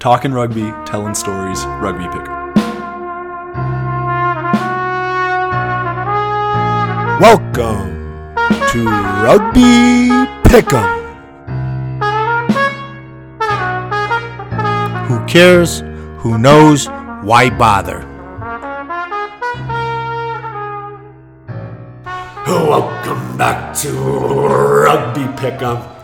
talking rugby, telling stories, rugby pick. Welcome to Rugby Pick'em. Who cares? Who knows? Why bother? Welcome back to Rugby Pick'em.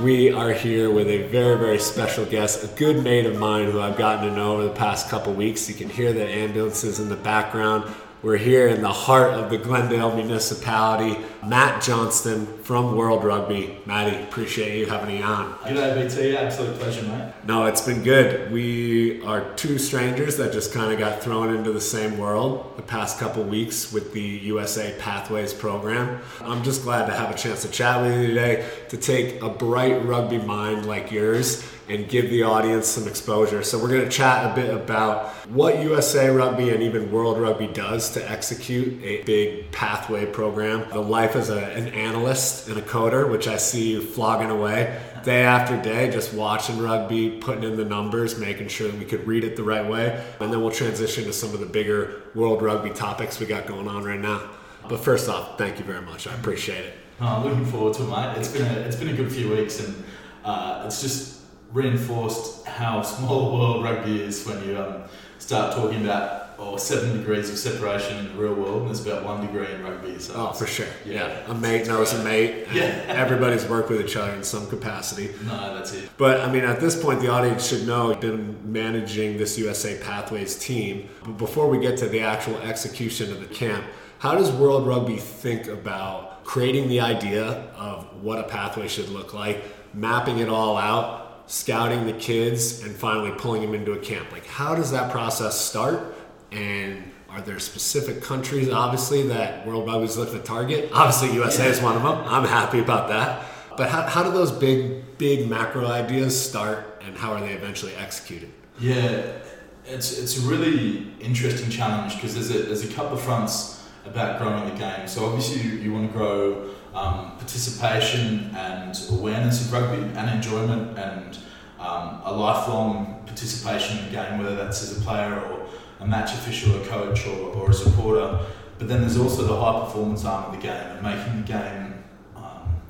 We are here with a very, very special guest, a good mate of mine who I've gotten to know over the past couple weeks. You can hear the ambulances in the background. We're here in the heart of the Glendale municipality. Matt Johnston from World Rugby. Matty, appreciate you having me on. G'day BT, absolute pleasure, mate. No, it's been good. We are two strangers that just kind of got thrown into the same world the past couple weeks with the USA Pathways program. I'm just glad to have a chance to chat with you today, to take a bright rugby mind like yours and give the audience some exposure. So, we're going to chat a bit about what USA Rugby and even World Rugby does to execute a big pathway program, the life as a, an analyst and a coder, which I see you flogging away day after day, just watching rugby, putting in the numbers, making sure that we could read it the right way. And then we'll transition to some of the bigger World Rugby topics we got going on right now. But first off, thank you very much. I appreciate it. Oh, looking forward to it, mate. It's been a, it's been a good few weeks, and uh, it's just reinforced how small world rugby is when you um, start talking about or seven degrees of separation in the real world, and there's about one degree in rugby. So Oh, for sure. Yeah. Yeah. A mate knows a mate. Yeah. Everybody's worked with each other in some capacity. no, that's it. But I mean, at this point, the audience should know I've been managing this USA Pathways team. But before we get to the actual execution of the camp, how does World Rugby think about creating the idea of what a pathway should look like, mapping it all out, scouting the kids, and finally pulling them into a camp? Like, how does that process start? And are there specific countries, obviously, that World Rugby's looking to target? Obviously, USA is one of them. I'm happy about that. But how, how do those big, big macro ideas start and how are they eventually executed? Yeah, it's it's a really interesting challenge because there's a there's a couple of fronts about growing the game. So obviously you, you want to grow um, participation and awareness of rugby and enjoyment and um, a lifelong participation in the game, whether that's as a player or a match official, a coach, or, or a supporter. But then there's also the high performance arm of the game and making the game um,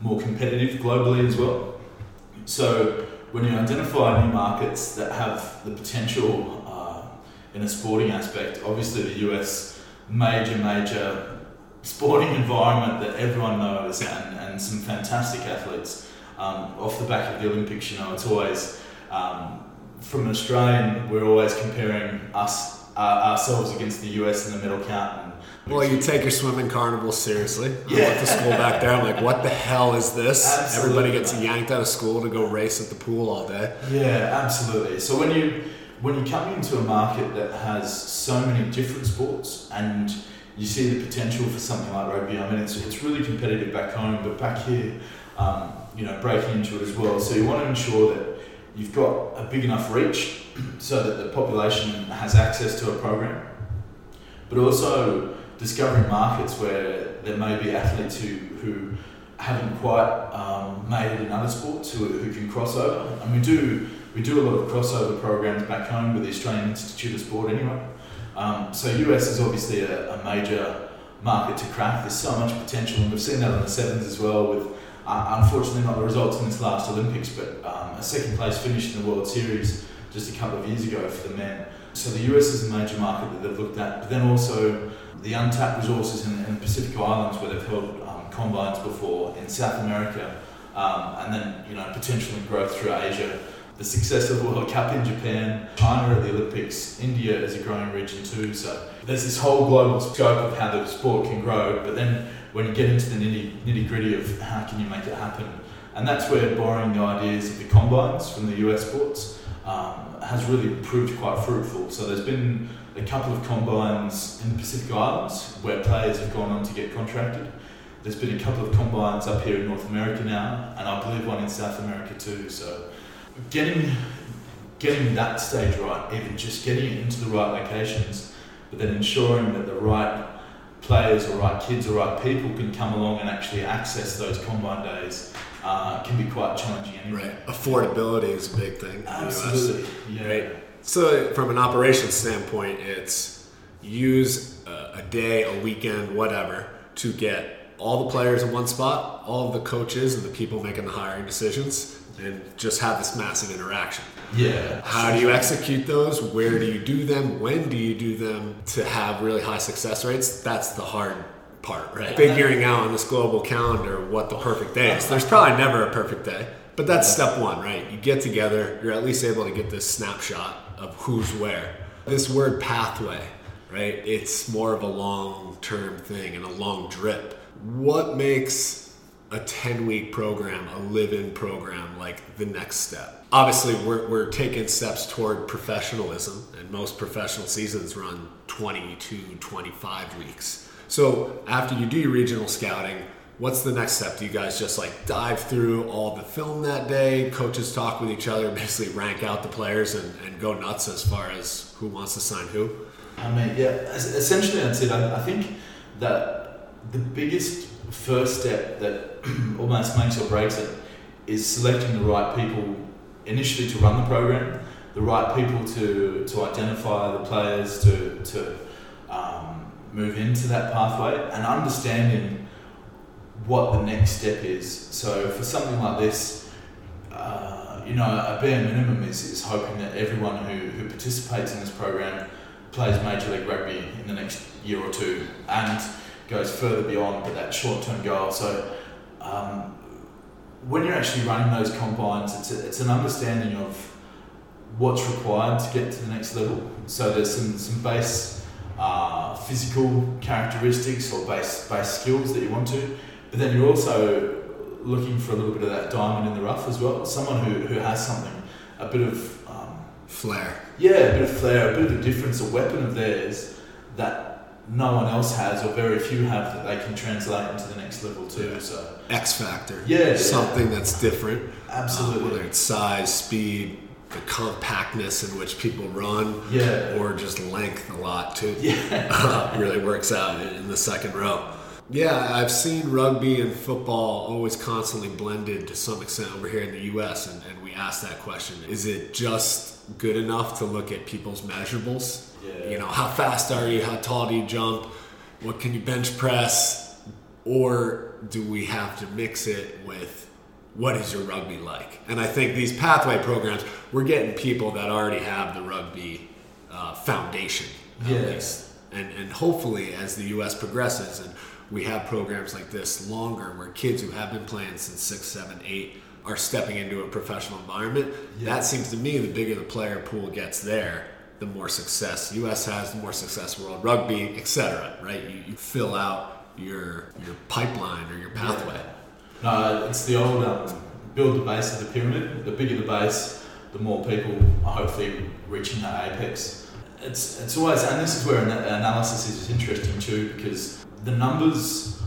more competitive globally as well. So when you identify new markets that have the potential uh, in a sporting aspect, obviously the US, major, major sporting environment that everyone knows and, and some fantastic athletes. Um, off the back of the Olympics, you know, it's always, um, from an Australian, we're always comparing us uh, ourselves against the US in the medal count. And Well, you take your swimming carnival seriously. I Yeah. went to school back there. I'm like, what the hell is this? Absolutely. Everybody gets yanked out of school to go race at the pool all day. Yeah, absolutely. So when you when you come into a market that has so many different sports and you see the potential for something like rugby, I mean, it's, it's really competitive back home, but back here, um, you know, breaking into it as well. So you want to ensure that you've got a big enough reach so that the population has access to a program, but also discovering markets where there may be athletes who, who haven't quite um, made it in other sports who, who can cross over. And we do we do a lot of crossover programs back home with the Australian Institute of Sport anyway. Um, so US is obviously a, a major market to crack. There's so much potential, and we've seen that on the sevens as well. With uh, unfortunately not the results in this last Olympics, but um, a second place finish in the World Series just a couple of years ago for the men. So the US is a major market that they've looked at, but then also the untapped resources in, in the Pacific Islands where they've held um, combines before in South America, um, and then you know potential growth through Asia. The success of the World Cup in Japan, China at the Olympics, India is a growing region too. So there's this whole global scope of how the sport can grow. But then when you get into the nitty nitty gritty of how can you make it happen, and that's where borrowing the ideas of the combines from the US sports um, has really proved quite fruitful. So there's been a couple of combines in the Pacific Islands where players have gone on to get contracted. There's been a couple of combines up here in North America now, and I believe one in South America too. So getting getting that stage right, even just getting it into the right locations, but then ensuring that the right players or right kids or right people can come along and actually access those combine days uh, can be quite challenging anyway. Right. Affordability is a big thing. in the US. Absolutely. Yeah. Right. So, from an operations standpoint, it's use a, a day, a weekend, whatever, to get all the players in one spot, all of the coaches and the people making the hiring decisions, and just have this massive interaction. Yeah. How do you execute those? Where do you do them? When do you do them to have really high success rates? That's the hard part, right? Figuring out on this global calendar what the perfect day is. There's probably never a perfect day, but that's step one, right? You get together, you're at least able to get this snapshot of who's where. This word pathway, right? It's more of a long term thing and a long drip. What makes a 10 week program, a live in program, like the next step. Obviously, we're, we're taking steps toward professionalism, and most professional seasons run 20 to 25 weeks. So, after you do your regional scouting, what's the next step? Do you guys just like dive through all the film that day? Coaches talk with each other, basically rank out the players and, and go nuts as far as who wants to sign who? I mean, yeah, es- essentially that's it. I think that the biggest first step that almost makes or breaks it is selecting the right people initially to run the program, the right people to, to identify the players to, to um, move into that pathway, and understanding what the next step is. So for something like this, uh, you know, a bare minimum is, is hoping that everyone who, who participates in this program plays Major League Rugby in the next year or two and goes further beyond that short term goal. So, um, when you're actually running those combines, it's, a, it's an understanding of what's required to get to the next level. So, there's some, some base uh, physical characteristics or base, base skills that you want to, but then you're also looking for a little bit of that diamond in the rough as well. Someone who, who has something, a bit of um, Flair. yeah, a bit of flair, a bit of a difference, a weapon of theirs that no one else has or very few have that they can translate into the next level too. So X factor. Yeah, Something that's different. Absolutely. Uh, whether it's size, speed, the compactness in which people run, Yeah. or just length a lot too. Yeah. Uh, really works out in, in the second row. Yeah, I've seen rugby and football always constantly blended to some extent over here in the US, and, and we ask that question Is it just good enough to look at people's measurables? Yeah. You know, how fast are you? How tall do you jump? What can you bench press? Or do we have to mix it with what is your rugby like? And I think these pathway programs, we're getting people that already have the rugby uh, foundation, at Yeah. least. And, and hopefully, as the U.S. progresses and we have programs like this longer, where kids who have been playing since six, seven, eight are stepping into a professional environment, Yeah. that seems to me the bigger the player pool gets there, the more success U.S. has, the more success World Rugby, etc. Right? You, you fill out your your pipeline or your pathway. No, it's the old um, build the base of the pyramid. The bigger the base, the more people are hopefully reaching that apex. It's, it's always, and this is where an analysis is interesting too, because the numbers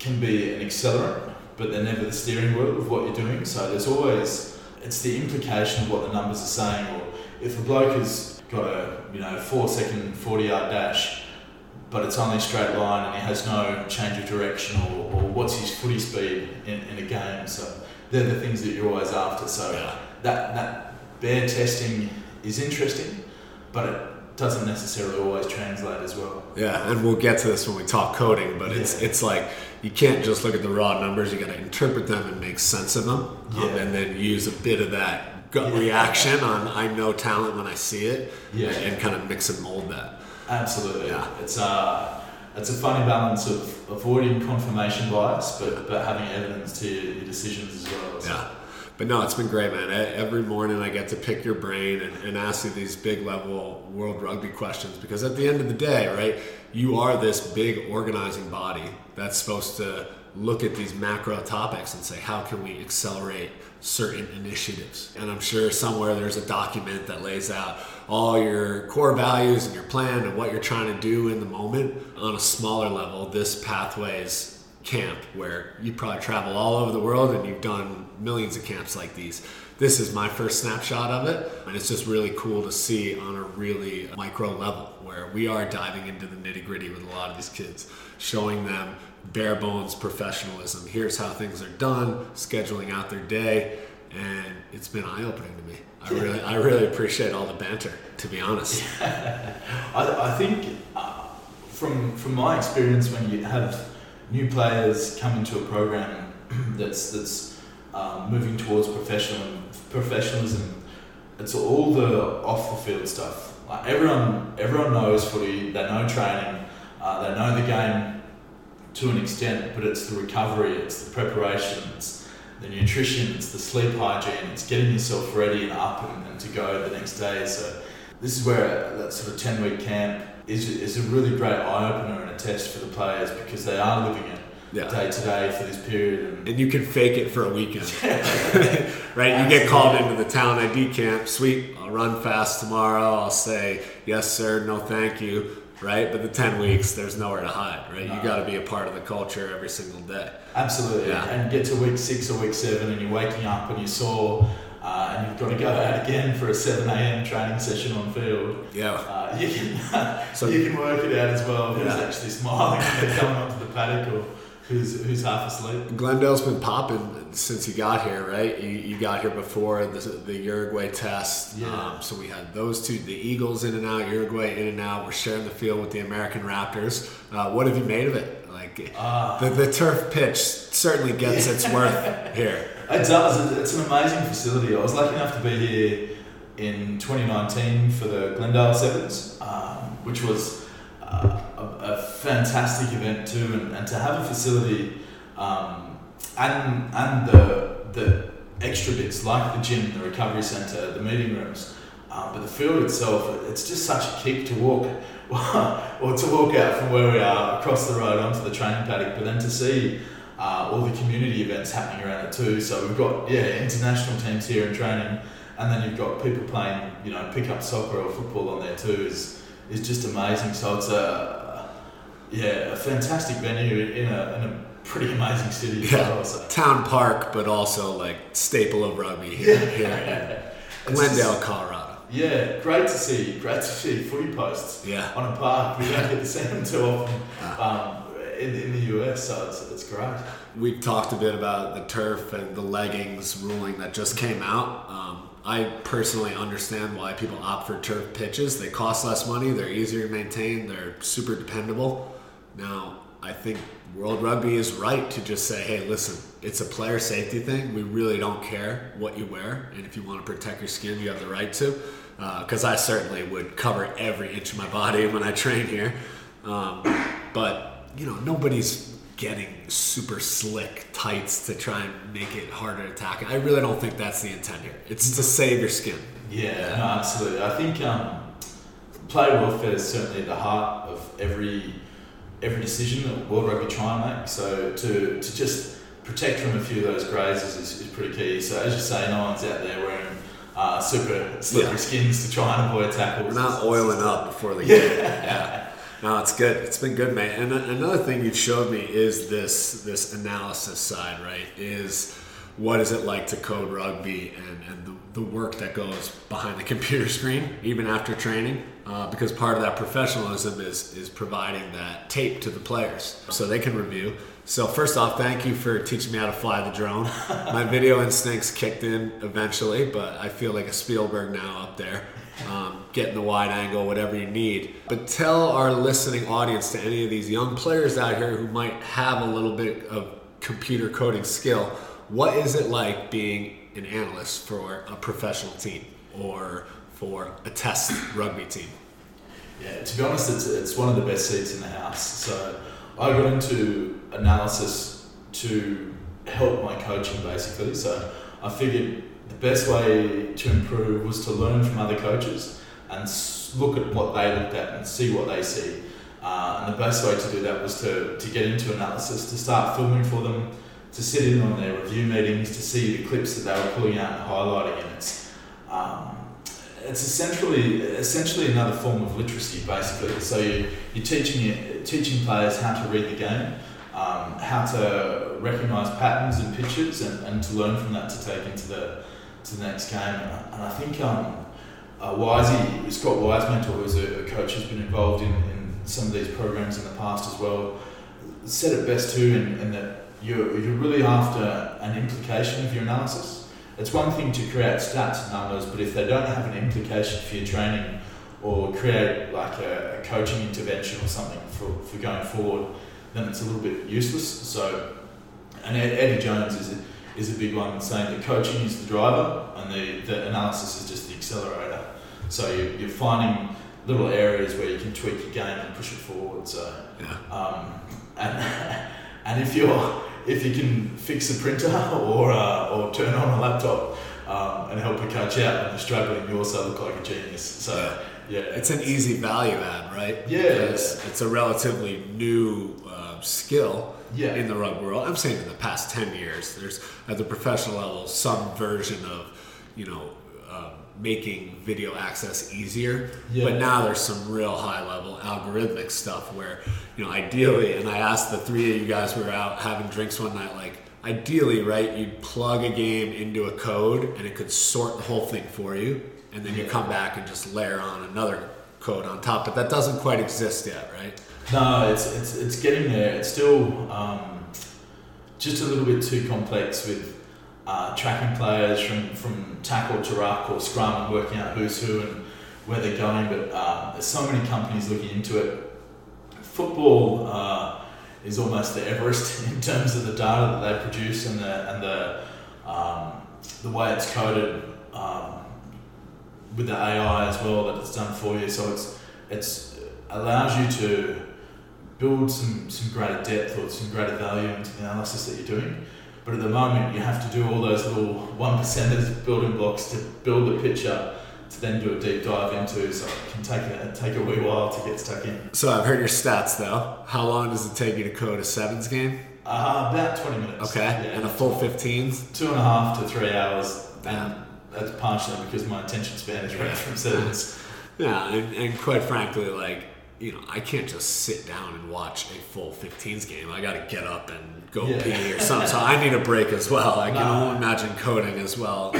can be an accelerant, but they're never the steering wheel of what you're doing. So there's always, it's the implication of what the numbers are saying, or if a bloke has got a, you know, four second 40 yard dash, but it's only straight line and he has no change of direction or, or what's his footy speed in, in a game. So they're the things that you're always after. So Yeah. that, that bare testing is interesting, but it doesn't necessarily always translate as well. Yeah, and we'll get to this when we talk coding, but it's Yeah. it's like you can't just look at the raw numbers. You got to interpret them and make sense of them, um, and then use a bit of that gut reaction on I know talent when I see it, Yeah. and, and kind of mix and mold that. Absolutely. Yeah. It's a, it's a funny balance of avoiding confirmation bias, but, but having evidence to your, your decisions as well. So- Yeah. But no, it's been great, man. Every morning I get to pick your brain and, and ask you these big level world rugby questions because at the end of the day, right, you are this big organizing body that's supposed to look at these macro topics and say, how can we accelerate certain initiatives? And I'm sure somewhere there's a document that lays out all your core values and your plan and what you're trying to do in the moment. On a smaller level, this pathways camp where you probably travel all over the world and you've done millions of camps like these. This is my first snapshot of it, and it's just really cool to see on a really micro level where we are diving into the nitty gritty with a lot of these kids, showing them bare bones professionalism. Here's how things are done, scheduling out their day, and it's been eye opening to me. I really, I really appreciate all the banter. To be honest, I, I think uh, from from my experience, when you have new players come into a program that's that's um, moving towards professional professionalism, it's all the off the field stuff. Like everyone, everyone knows footy. They know training. Uh, they know the game to an extent, but it's the recovery, it's the preparation, it's the nutrition, it's the sleep hygiene, it's getting yourself ready and up and, and to go the next day. So this is where that sort of 10 week camp is, is a really great eye opener and a test for the players because they are living it Yeah. day to day for this period. And and you can fake it for a weekend, right? You get called into the town ID camp. Sweet, I'll run fast tomorrow. I'll say yes, sir, no, thank you. Right, but the ten weeks, there's nowhere to hide. Right, you got to be a part of the culture every single day. Absolutely. Yeah. And get to week six or week seven and you're waking up and you saw, uh, and you've got to go out again for a 7 a.m. training session on field. Yeah, Uh, you can So- you can work it out as well. Who's Yeah. actually smiling they're coming onto the paddock or who's, who's half asleep. Glendale's been popping since you got here, right? You, you got here before the, the Uruguay test. Yeah. Um, so we had those two, the Eagles in and out, Uruguay in and out. We're sharing the field with the American Raptors. Uh, what have you made of it? Like Ah. the, the turf pitch certainly gets its worth here. It does. It's an amazing facility. I was lucky enough to be here in 2019 for the Glendale Sevens, um, which was uh, a, a fantastic event too, and, and to have a facility um, and and the the extra bits like the gym, the recovery centre, the meeting rooms, um, but the field itself, it's just such a kick to walk. or to walk out from where we are across the road onto the training paddock, but then to see uh, all the community events happening around it too. So we've got yeah international teams here in training, and then you've got people playing you know pick up soccer or football on there too. is is just amazing. So it's a yeah a fantastic venue in a, in a pretty amazing city Yeah. well. So. Town park, but also like staple of rugby here, here in Glendale, Colorado. Yeah, great to see. Great to see footy posts Yeah. on a park. We don't get to see them too often um, in, in the US, so it's, it's great. We've talked a bit about the turf and the leggings ruling that just came out. Um, I personally understand why people opt for turf pitches. They cost less money, they're easier to maintain, they're super dependable. Now, I think World Rugby is right to just say, hey, listen, it's a player safety thing. We really don't care what you wear. And if you want to protect your skin, you have the right to. Because I certainly would cover every inch of my body when I train here. Um, but, you know, nobody's getting super slick tights to try and make it harder to tackle. I really don't think that's the intent here. It's to save your skin. Yeah, no, absolutely. I think um, player welfare is certainly the heart of every every decision that World Rugby try and make. So to, to just protect from a few of those grazes is, is pretty key. So as you say, no one's out there wearing uh, super slippery Yeah. skins to try and avoid tackles. We're not oiling up before the game. Yeah. No, it's good. It's been good, mate. And another thing you've showed me is this this analysis side, right? Is what is it like to code rugby and, and the, the work that goes behind the computer screen, even after training? Uh, because part of that professionalism is is providing that tape to the players so they can review. So first off, thank you for teaching me how to fly the drone. My video instincts kicked in eventually, but I feel like a Spielberg now up there um, getting the wide angle, whatever you need. But tell our listening audience to any of these young players out here who might have a little bit of computer coding skill, what is it like being an analyst for a professional team or for a test rugby team? Yeah, to be honest, it's, it's one of the best seats in the house. So I got into analysis to help my coaching basically. So I figured the best way to improve was to learn from other coaches and look at what they looked at and see what they see. Uh, and the best way to do that was to, to get into analysis, to start filming for them, to sit in on their review meetings, to see the clips that they were pulling out and highlighting. And it's, um, it's essentially essentially another form of literacy, basically. So you, you're teaching teaching players how to read the game, um, how to recognise patterns and pitches, and, and to learn from that to take into the to the next game. And I- think um, uh, Wisey, Scott Wisemantel, who's a, a coach who's been involved in, in some of these programs in the past as well, said it best too, in that you're, you're really after an implication of your analysis. It's one thing to create stats and numbers, but if they don't have an implication for your training or create like a, a coaching intervention or something for, for going forward, then it's a little bit useless. So, and Ed- Eddie Jones is a, is a big one saying that coaching is the driver and the, the analysis is just the accelerator. So you, you're finding little areas where you can tweak your game and push it forward. So, Yeah. um, and and if you're if you can fix a printer or uh, or turn on a laptop um, and help a coach out when they're struggling, you also look like a genius. So yeah, It's an easy value add, right? Yeah. Because it's a relatively new uh, skill Yeah. in the rug world. I'm saying in the past 10 years, there's at the professional level some version of, you know, making video access easier. Yeah. But now there's some real high level algorithmic stuff where, you know, ideally, and I asked the three of you guys who were out having drinks one night, like, ideally, right, you'd plug a game into a code and it could sort the whole thing for you, and then you come back and just layer on another code on top. But that doesn't quite exist yet, right? No, it's it's it's getting there. It's still um, just a little bit too complex with uh, tracking players from, from tackle to ruck or scrum and working out who's who and where they're going. But um, there's so many companies looking into it. Football uh, is almost the Everest in terms of the data that they produce and the and the um, the way it's coded um, with the AI as well that it's done for you. So it's it's allows you to build some, some greater depth or some greater value into the analysis that you're doing. But at the moment, you have to do all those little one percenters building blocks to build the picture to then do a deep dive into. So it can take a take a wee while to get stuck in. So I've heard your stats though. How long does it take you to code a sevens game? Uh, about twenty minutes. Okay, Yeah. and a full 15s. two and a half to three hours, Yeah. and that's partially because my attention span is right from sevens. Yeah, and, and quite frankly, like you know, I can't just sit down and watch a full 15s game. I got to get up and go Yeah. pee or something. So I need a break as well. I can Nah. only imagine coding as well.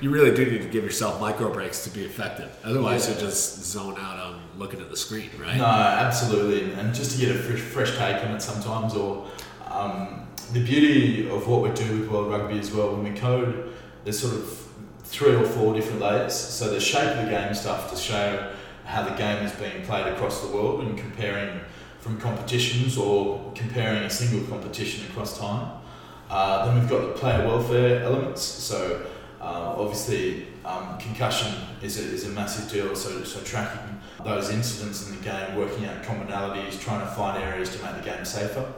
You really do need to give yourself micro breaks to be effective. Otherwise, Yeah. you just zone out on looking at the screen, right? No, absolutely, and just to get a fresh, fresh take on it sometimes, or um, the beauty of what we do with World Rugby as well. When we code, there's sort of three or four different layers. So the shape of the game stuff to show how the game is being played across the world and comparing from competitions or comparing a single competition across time. Uh, then we've got the player welfare elements. So uh, obviously, um, concussion is a, is a massive deal. So, so tracking those incidents in the game, working out commonalities, trying to find areas to make the game safer.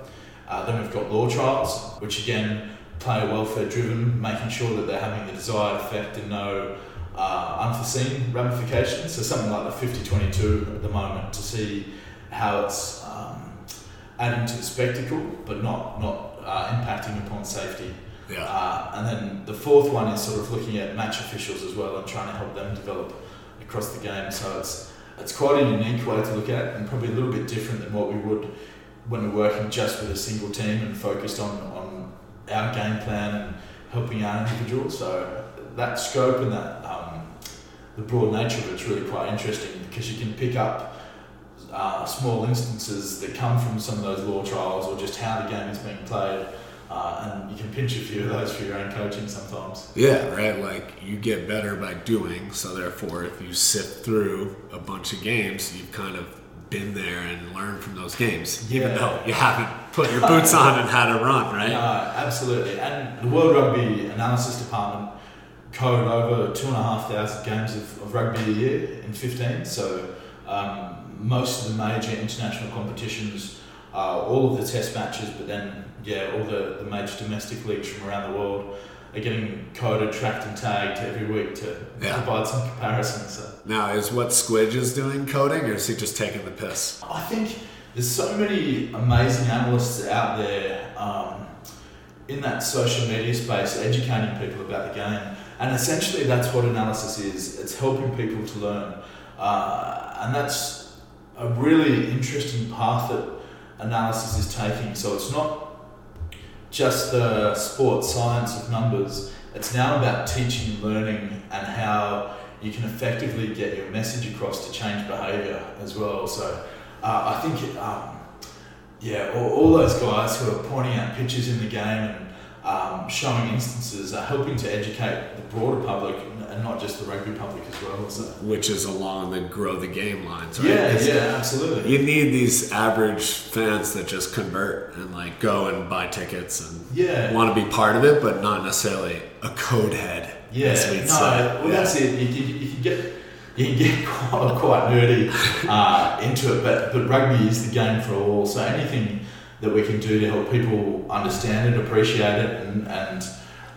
Uh, then we've got law trials, which again, player welfare driven, making sure that they're having the desired effect and no uh, unforeseen ramifications. So something like the 50-22 at the moment to see how it's um, adding to the spectacle, but not not uh, impacting upon safety. Yeah. Uh, and then the fourth one is sort of looking at match officials as well and trying to help them develop across the game. So it's it's quite a unique way to look at it and probably a little bit different than what we would when we're working just with a single team and focused on, on our game plan and helping our individuals. So that scope and that the broad nature of it's really quite interesting because you can pick up uh, small instances that come from some of those law trials or just how the game is being played. Uh, and you can pinch a few of those for your own coaching sometimes. Yeah, right. Like you get better by doing. So therefore, if you sift through a bunch of games, you've kind of been there and learned from those games, even though you haven't put your boots on and had a run, right? No, absolutely. And the World Rugby Analysis Department code over two and a half thousand games of, of rugby a year in 15. So um, most of the major international competitions, uh, all of the test matches, but then, yeah, all the, the major domestic leagues from around the world are getting coded, tracked, and tagged every week to Yeah. provide some comparisons. So. Now, is what Squidge is doing coding, or is he just taking the piss? I think there's so many amazing analysts out there um, in that social media space educating people about the game. And essentially, that's what analysis is it's helping people to learn. Uh, and that's a really interesting path that analysis is taking. So it's not just the sports science of numbers, it's now about teaching and learning and how you can effectively get your message across to change behaviour as well. So uh, I think, um, yeah, all, all those guys who are pointing out pitches in the game and um, showing instances are helping to educate the broader public and not just the rugby public as well. So. Which is along the grow the game lines, right? Yeah, yeah, absolutely. You need these average fans that just convert and like go and buy tickets and Yeah. want to be part of it, but not necessarily a code head. Yeah, as no, say. well Yeah. that's it. You, you, you can get you can get quite, quite nerdy uh, into it, but but rugby is the game for all. So anything that we can do to help people understand it, appreciate it, and and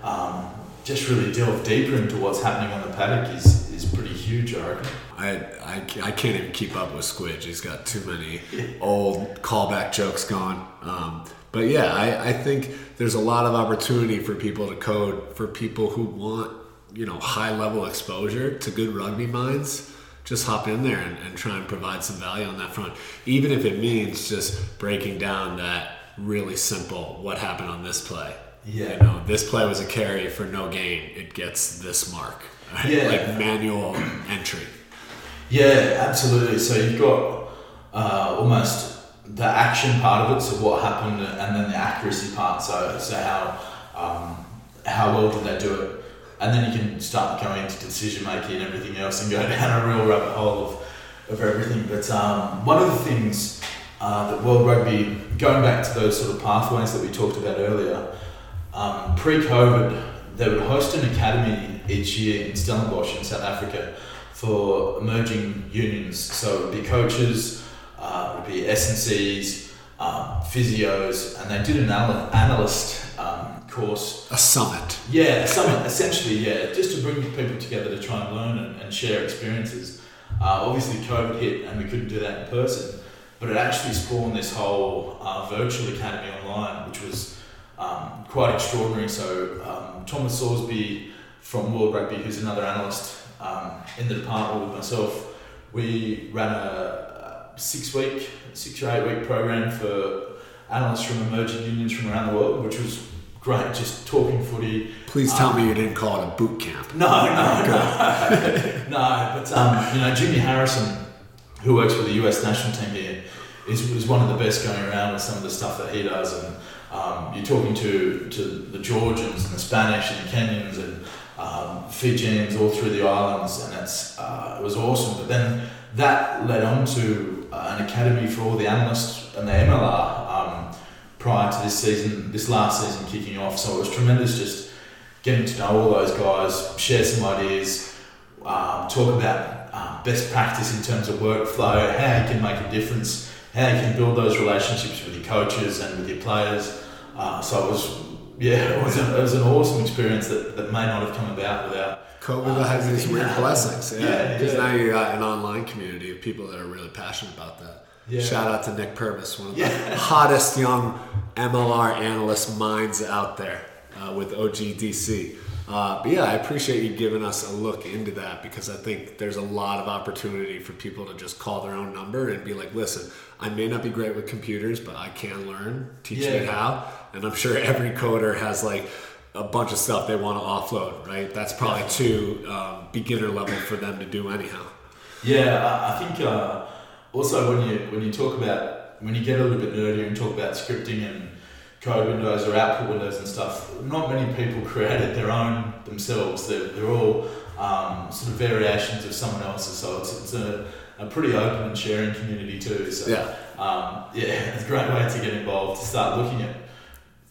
um, just really delve deeper into what's happening on the paddock is is pretty huge. I reckon. I, I, I can't even keep up with Squidge. He's got too many old callback jokes going. Um, but yeah, I, I think there's a lot of opportunity for people to code for people who want, you know, high level exposure to good rugby minds. Just hop in there and, and try and provide some value on that front. Even if it means just breaking down that really simple what happened on this play. Yeah. You know, this play was a carry for no gain. It gets this mark. Right? Yeah. Like manual entry. Yeah, absolutely. So you've got uh, almost the action part of it, so what happened, and then the accuracy part. So so how um, how well did they do it, and then you can start going into decision making and everything else, and go down a real rabbit hole of, of everything. But um, one of the things uh, that World Rugby, going back to those sort of pathways that we talked about earlier, um, pre-COVID, they would host an academy each year in Stellenbosch in South Africa for emerging unions. So it would be coaches, uh, it would be S&Cs, um, physios, and they did an analyst course A summit. yeah, a summit, essentially, yeah, just to bring people together to try and learn and, and share experiences. Uh, obviously, COVID hit and we couldn't do that in person, but it actually spawned this whole uh, virtual academy online, which was um, quite extraordinary. So, um, Thomas Sorsby from World Rugby, who's another analyst um, in the department with myself, we ran a six week, six or eight week program for analysts from emerging unions from around the world, which was great, just talking footy. Please tell me you didn't call it a boot camp. No, no, no, no. But um, you know, Jimmy Harrison, who works for the US national team here, is, is one of the best going around with some of the stuff that he does. And um, you're talking to, to the Georgians and the Spanish and the Kenyans and um, Fijians all through the islands, and it's uh, it was awesome. But then that led on to uh, an academy for all the analysts and the MLR um, prior to this season, this last season kicking off. So it was tremendous just getting to know all those guys, share some ideas, um, talk about um, best practice in terms of workflow, how you can make a difference, how you can build those relationships with your coaches and with your players. Uh, so it was, yeah, it was, a, it was an awesome experience that, that may not have come about without. COVID Uh, has these weird yeah. blessings. Yeah. Yeah, Because yeah. now you got an online community of people that are really passionate about that. Yeah. Shout out to Nick Purvis, one of Yeah. the hottest young MLR analyst minds out there uh, with OGDC. Uh, but yeah, I appreciate you giving us a look into that because I think there's a lot of opportunity for people to just call their own number and be like, listen, I may not be great with computers, but I can learn. Teach me Yeah. how. And I'm sure every coder has like a bunch of stuff they want to offload, right? That's probably too um, beginner level for them to do anyhow. Yeah, I, I think uh, also when you when you talk about when you get a little bit nerdier and talk about scripting and code windows or output windows and stuff, not many people created their own themselves. They're, they're all um, sort of variations of someone else's. So it's, it's a, a pretty open and sharing community too. So Yeah. um, yeah, it's a great way to get involved to start looking at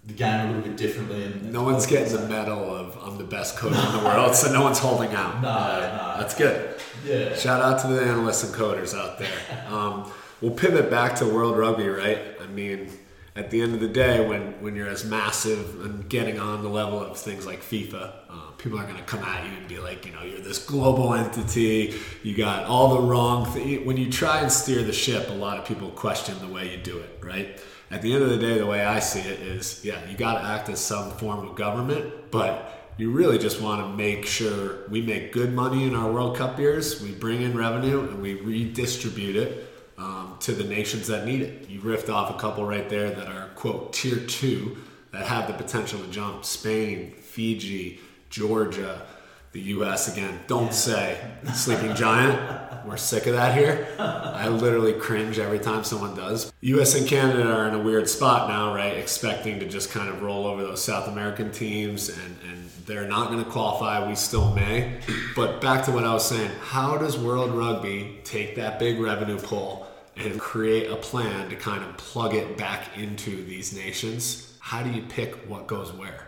the game a little bit differently. And No one's getting the medal of I'm the best coder in the world, so no one's holding out. No, no. That's good. Yeah. Shout out to the analysts and coders out there. Um, we'll pivot back to World Rugby, right? I mean, at the end of the day, when, when you're as massive and getting on the level of things like FIFA, uh, people are going to come at you and be like, you know, you're this global entity. You got all the wrong things. When you try and steer the ship, a lot of people question the way you do it, right? At the end of the day, the way I see it is, yeah, you got to act as some form of government, but you really just want to make sure we make good money in our World Cup years, we bring in revenue, and we redistribute it um, to the nations that need it. You riffed off a couple right there that are, quote, tier two, that have the potential to jump Spain, Fiji, Georgia, the U.S. again. Don't say sleeping giant. We're sick of that here. I literally cringe every time someone does. US and Canada are in a weird spot now, right? Expecting to just kind of roll over those South American teams, and, and they're not going to qualify. We still may. But back to what I was saying how does World Rugby take that big revenue pull and create a plan to kind of plug it back into these nations? How do you pick what goes where?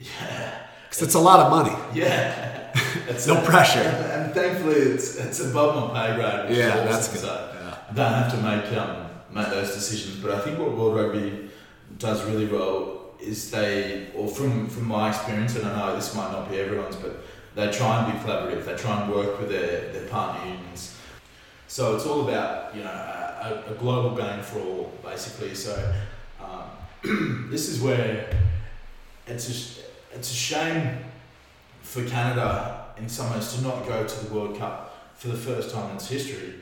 Yeah. Because it's a lot of money. Yeah. It's No pressure. And, and thankfully, it's it's above my pay grade. Yeah, that's good. So Yeah. I don't have to make um, make those decisions. But I think what World Rugby does really well is they, or from from my experience, and I know this might not be everyone's, but they try and be collaborative. They try and work with their, their partner unions. So it's all about you know a, a global game for all, basically. So um, this is where it's a, sh- it's a shame for Canada in some ways to not go to the World Cup for the first time in its history.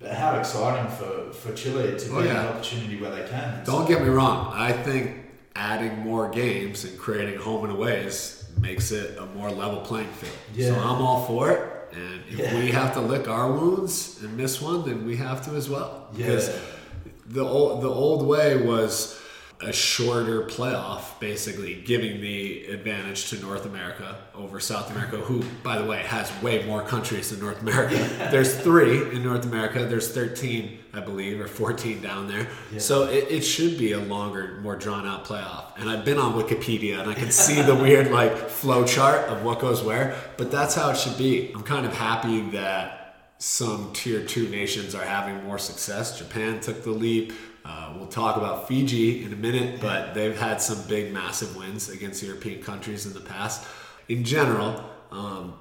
But how exciting for, for Chile to Oh, get yeah. an opportunity where they can. Don't get me wrong. I think adding more games and creating home and aways makes it a more level playing field. Yeah. So I'm all for it. And if Yeah. we have to lick our wounds and miss one, then we have to as well. Yeah. Because the old the old way was a shorter playoff, basically giving the advantage to North America over South America, who, by the way, has way more countries than North America. There's three in North America. There's 13, I believe, or 14 down there. Yeah. So it, it should be a longer, more drawn out playoff. And I've been on Wikipedia and I can see the weird like flow chart of what goes where. But that's how it should be. I'm kind of happy that some tier two nations are having more success. Japan took the leap. Uh, we'll talk about Fiji in a minute, but they've had some big, massive wins against European countries in the past. In general, um,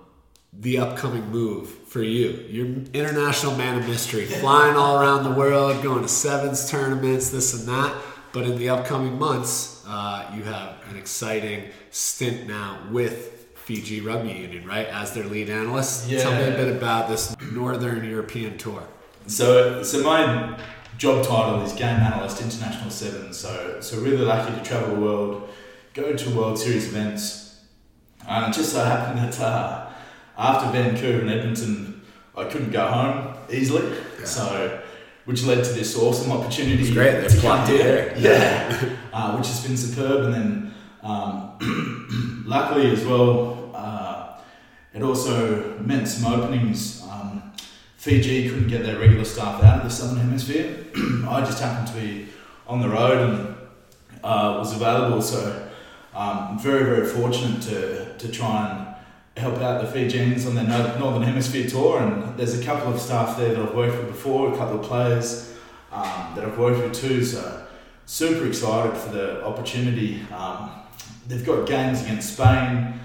the upcoming move for you, you're international man of mystery, flying all around the world, going to sevens tournaments, this and that. But in the upcoming months, uh, you have an exciting stint now with Fiji Rugby Union, right? As their lead analyst. Tell me a bit about this Northern European tour. So, so my job title is game analyst international seven. So, so really lucky to travel the world, go to World Series events. And it just so happened that uh, after Vancouver and Edmonton, I couldn't go home easily. So, which led to this awesome opportunity It's great, to come here. here. Yeah, uh, which has been superb. And then, um, luckily as well, uh, it also meant some openings. Fiji couldn't get their regular staff out of the southern hemisphere. I just happened to be on the road and uh, was available, so um, very very fortunate to to try and help out the Fijians on their northern hemisphere tour. And there's a couple of staff there that I've worked with before, a couple of players um, that I've worked with too. So super excited for the opportunity. Um, they've got games against Spain,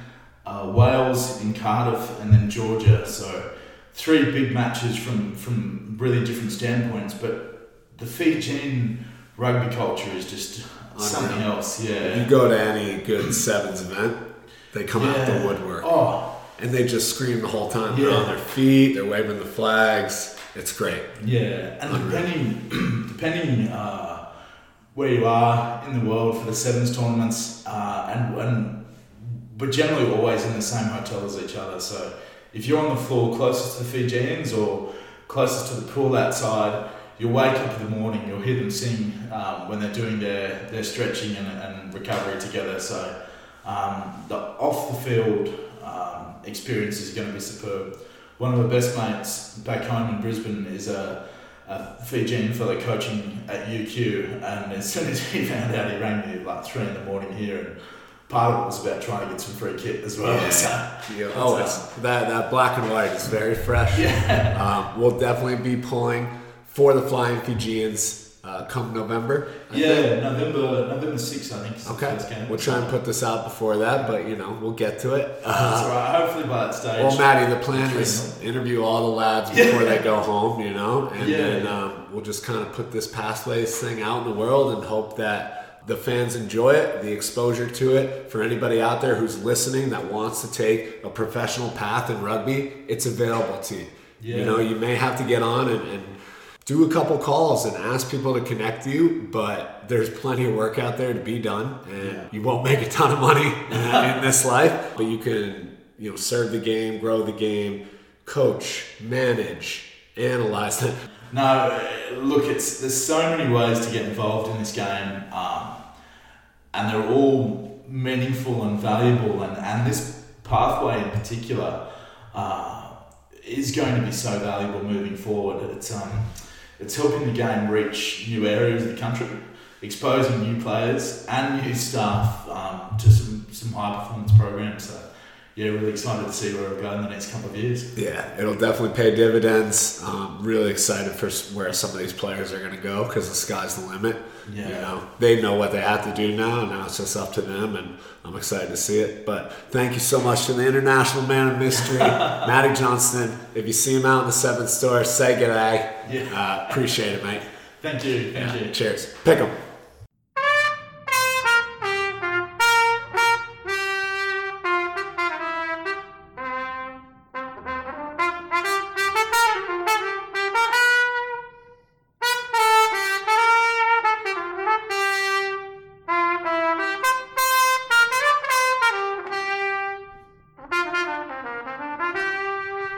uh, Wales in Cardiff, and then Georgia. So three big matches from from really different standpoints. But the Fijian rugby culture is just something Unreal. else. Yeah, you go to any good sevens event, they come out the woodwork Oh, and they just scream the whole time. They're on their feet, they're waving the flags. It's great. Yeah, and Unreal. depending depending uh, where you are in the world for the sevens tournaments, uh, and and we're generally always in the same hotel as each other. So if you're on the floor closest to the Fijians or closest to the pool outside, you'll wake up in the morning, you'll hear them sing um, when they're doing their, their stretching and, and recovery together. So um, the off the field um, experience is going to be superb. One of my best mates back home in Brisbane is a, a Fijian fellow coaching at UQ, and as soon as he found out, he rang me at like three in the morning here, and part of it was about trying to get some free kit as well. Yeah. So, Yeah, oh, it's, that, that black and white is very fresh. yeah, Um, we'll definitely be pulling for the Flying Fijians uh, come November. I think. yeah, November November sixth, I think. Okay. We'll try and put this out before that, but you know, we'll get to it. That's Uh, right. Hopefully by that stage. well, Matty, the plan is interview all the lads before they go home, you know, and then um, we'll just kind of put this Pathways thing out in the world and hope that the fans enjoy it, the exposure to it. For anybody out there who's listening that wants to take a professional path in rugby, it's available to you. You know, you may have to get on and, and do a couple calls and ask people to connect you, but there's plenty of work out there to be done, and you won't make a ton of money in, in this life, but you can you know serve the game, grow the game, coach, manage, analyze. It. No, look, it's there's so many ways to get involved in this game, um, and they're all meaningful and valuable. And, and this pathway in particular uh, is going to be so valuable moving forward. It's um, it's helping the game reach new areas of the country, exposing new players and new staff um, to some some high performance programs. So yeah, really excited to see where it'll go in the next couple of years. Yeah, it'll definitely pay dividends. Um, really excited for where some of these players are going to go because the sky's the limit. Yeah. You know, they know what they have to do now, and now it's just up to them, and I'm excited to see it. But thank you so much to the international man of mystery, Matty Johnston. If you see him out in the seventh store, say g'day. Yeah. Uh, appreciate it, mate. Thank you, thank you. Cheers. Pick 'em.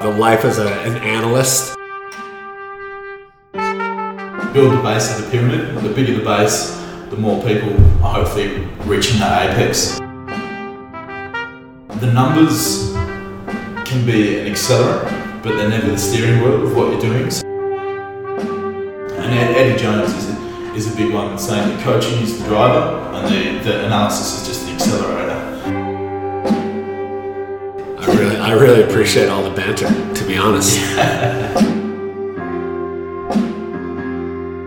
The life as a, an analyst. build the base of the pyramid. The bigger the base, the more people are hopefully reaching that apex. The numbers can be an accelerant, but they're never the steering wheel of what you're doing. And Eddie Jones is a, is a big one saying that coaching is the driver and the, the analysis is just I really, appreciate all the banter, to be honest.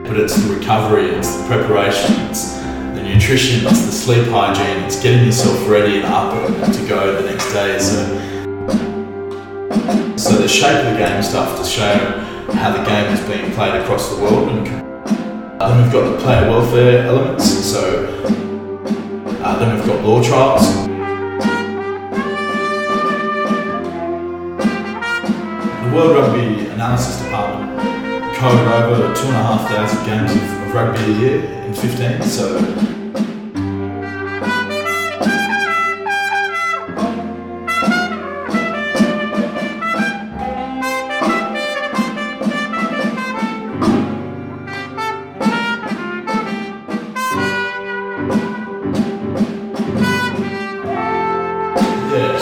But it's the recovery, it's the preparation, it's the nutrition, it's the sleep hygiene, it's getting yourself ready and up to go the next day. So, so the shape of the game stuff to show how the game is being played across the world. And then we've got the player welfare elements. So uh, then we've got law trials. The World Rugby Analysis Department coded over two and a half thousand games of, of rugby a year in 15. So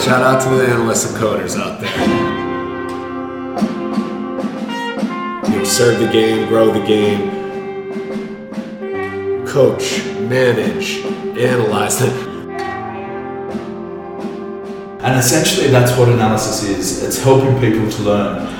Shout out to the analysts and coders out there. Serve the game, grow the game, coach, manage, analyze it. and essentially that's what analysis is. It's helping people to learn.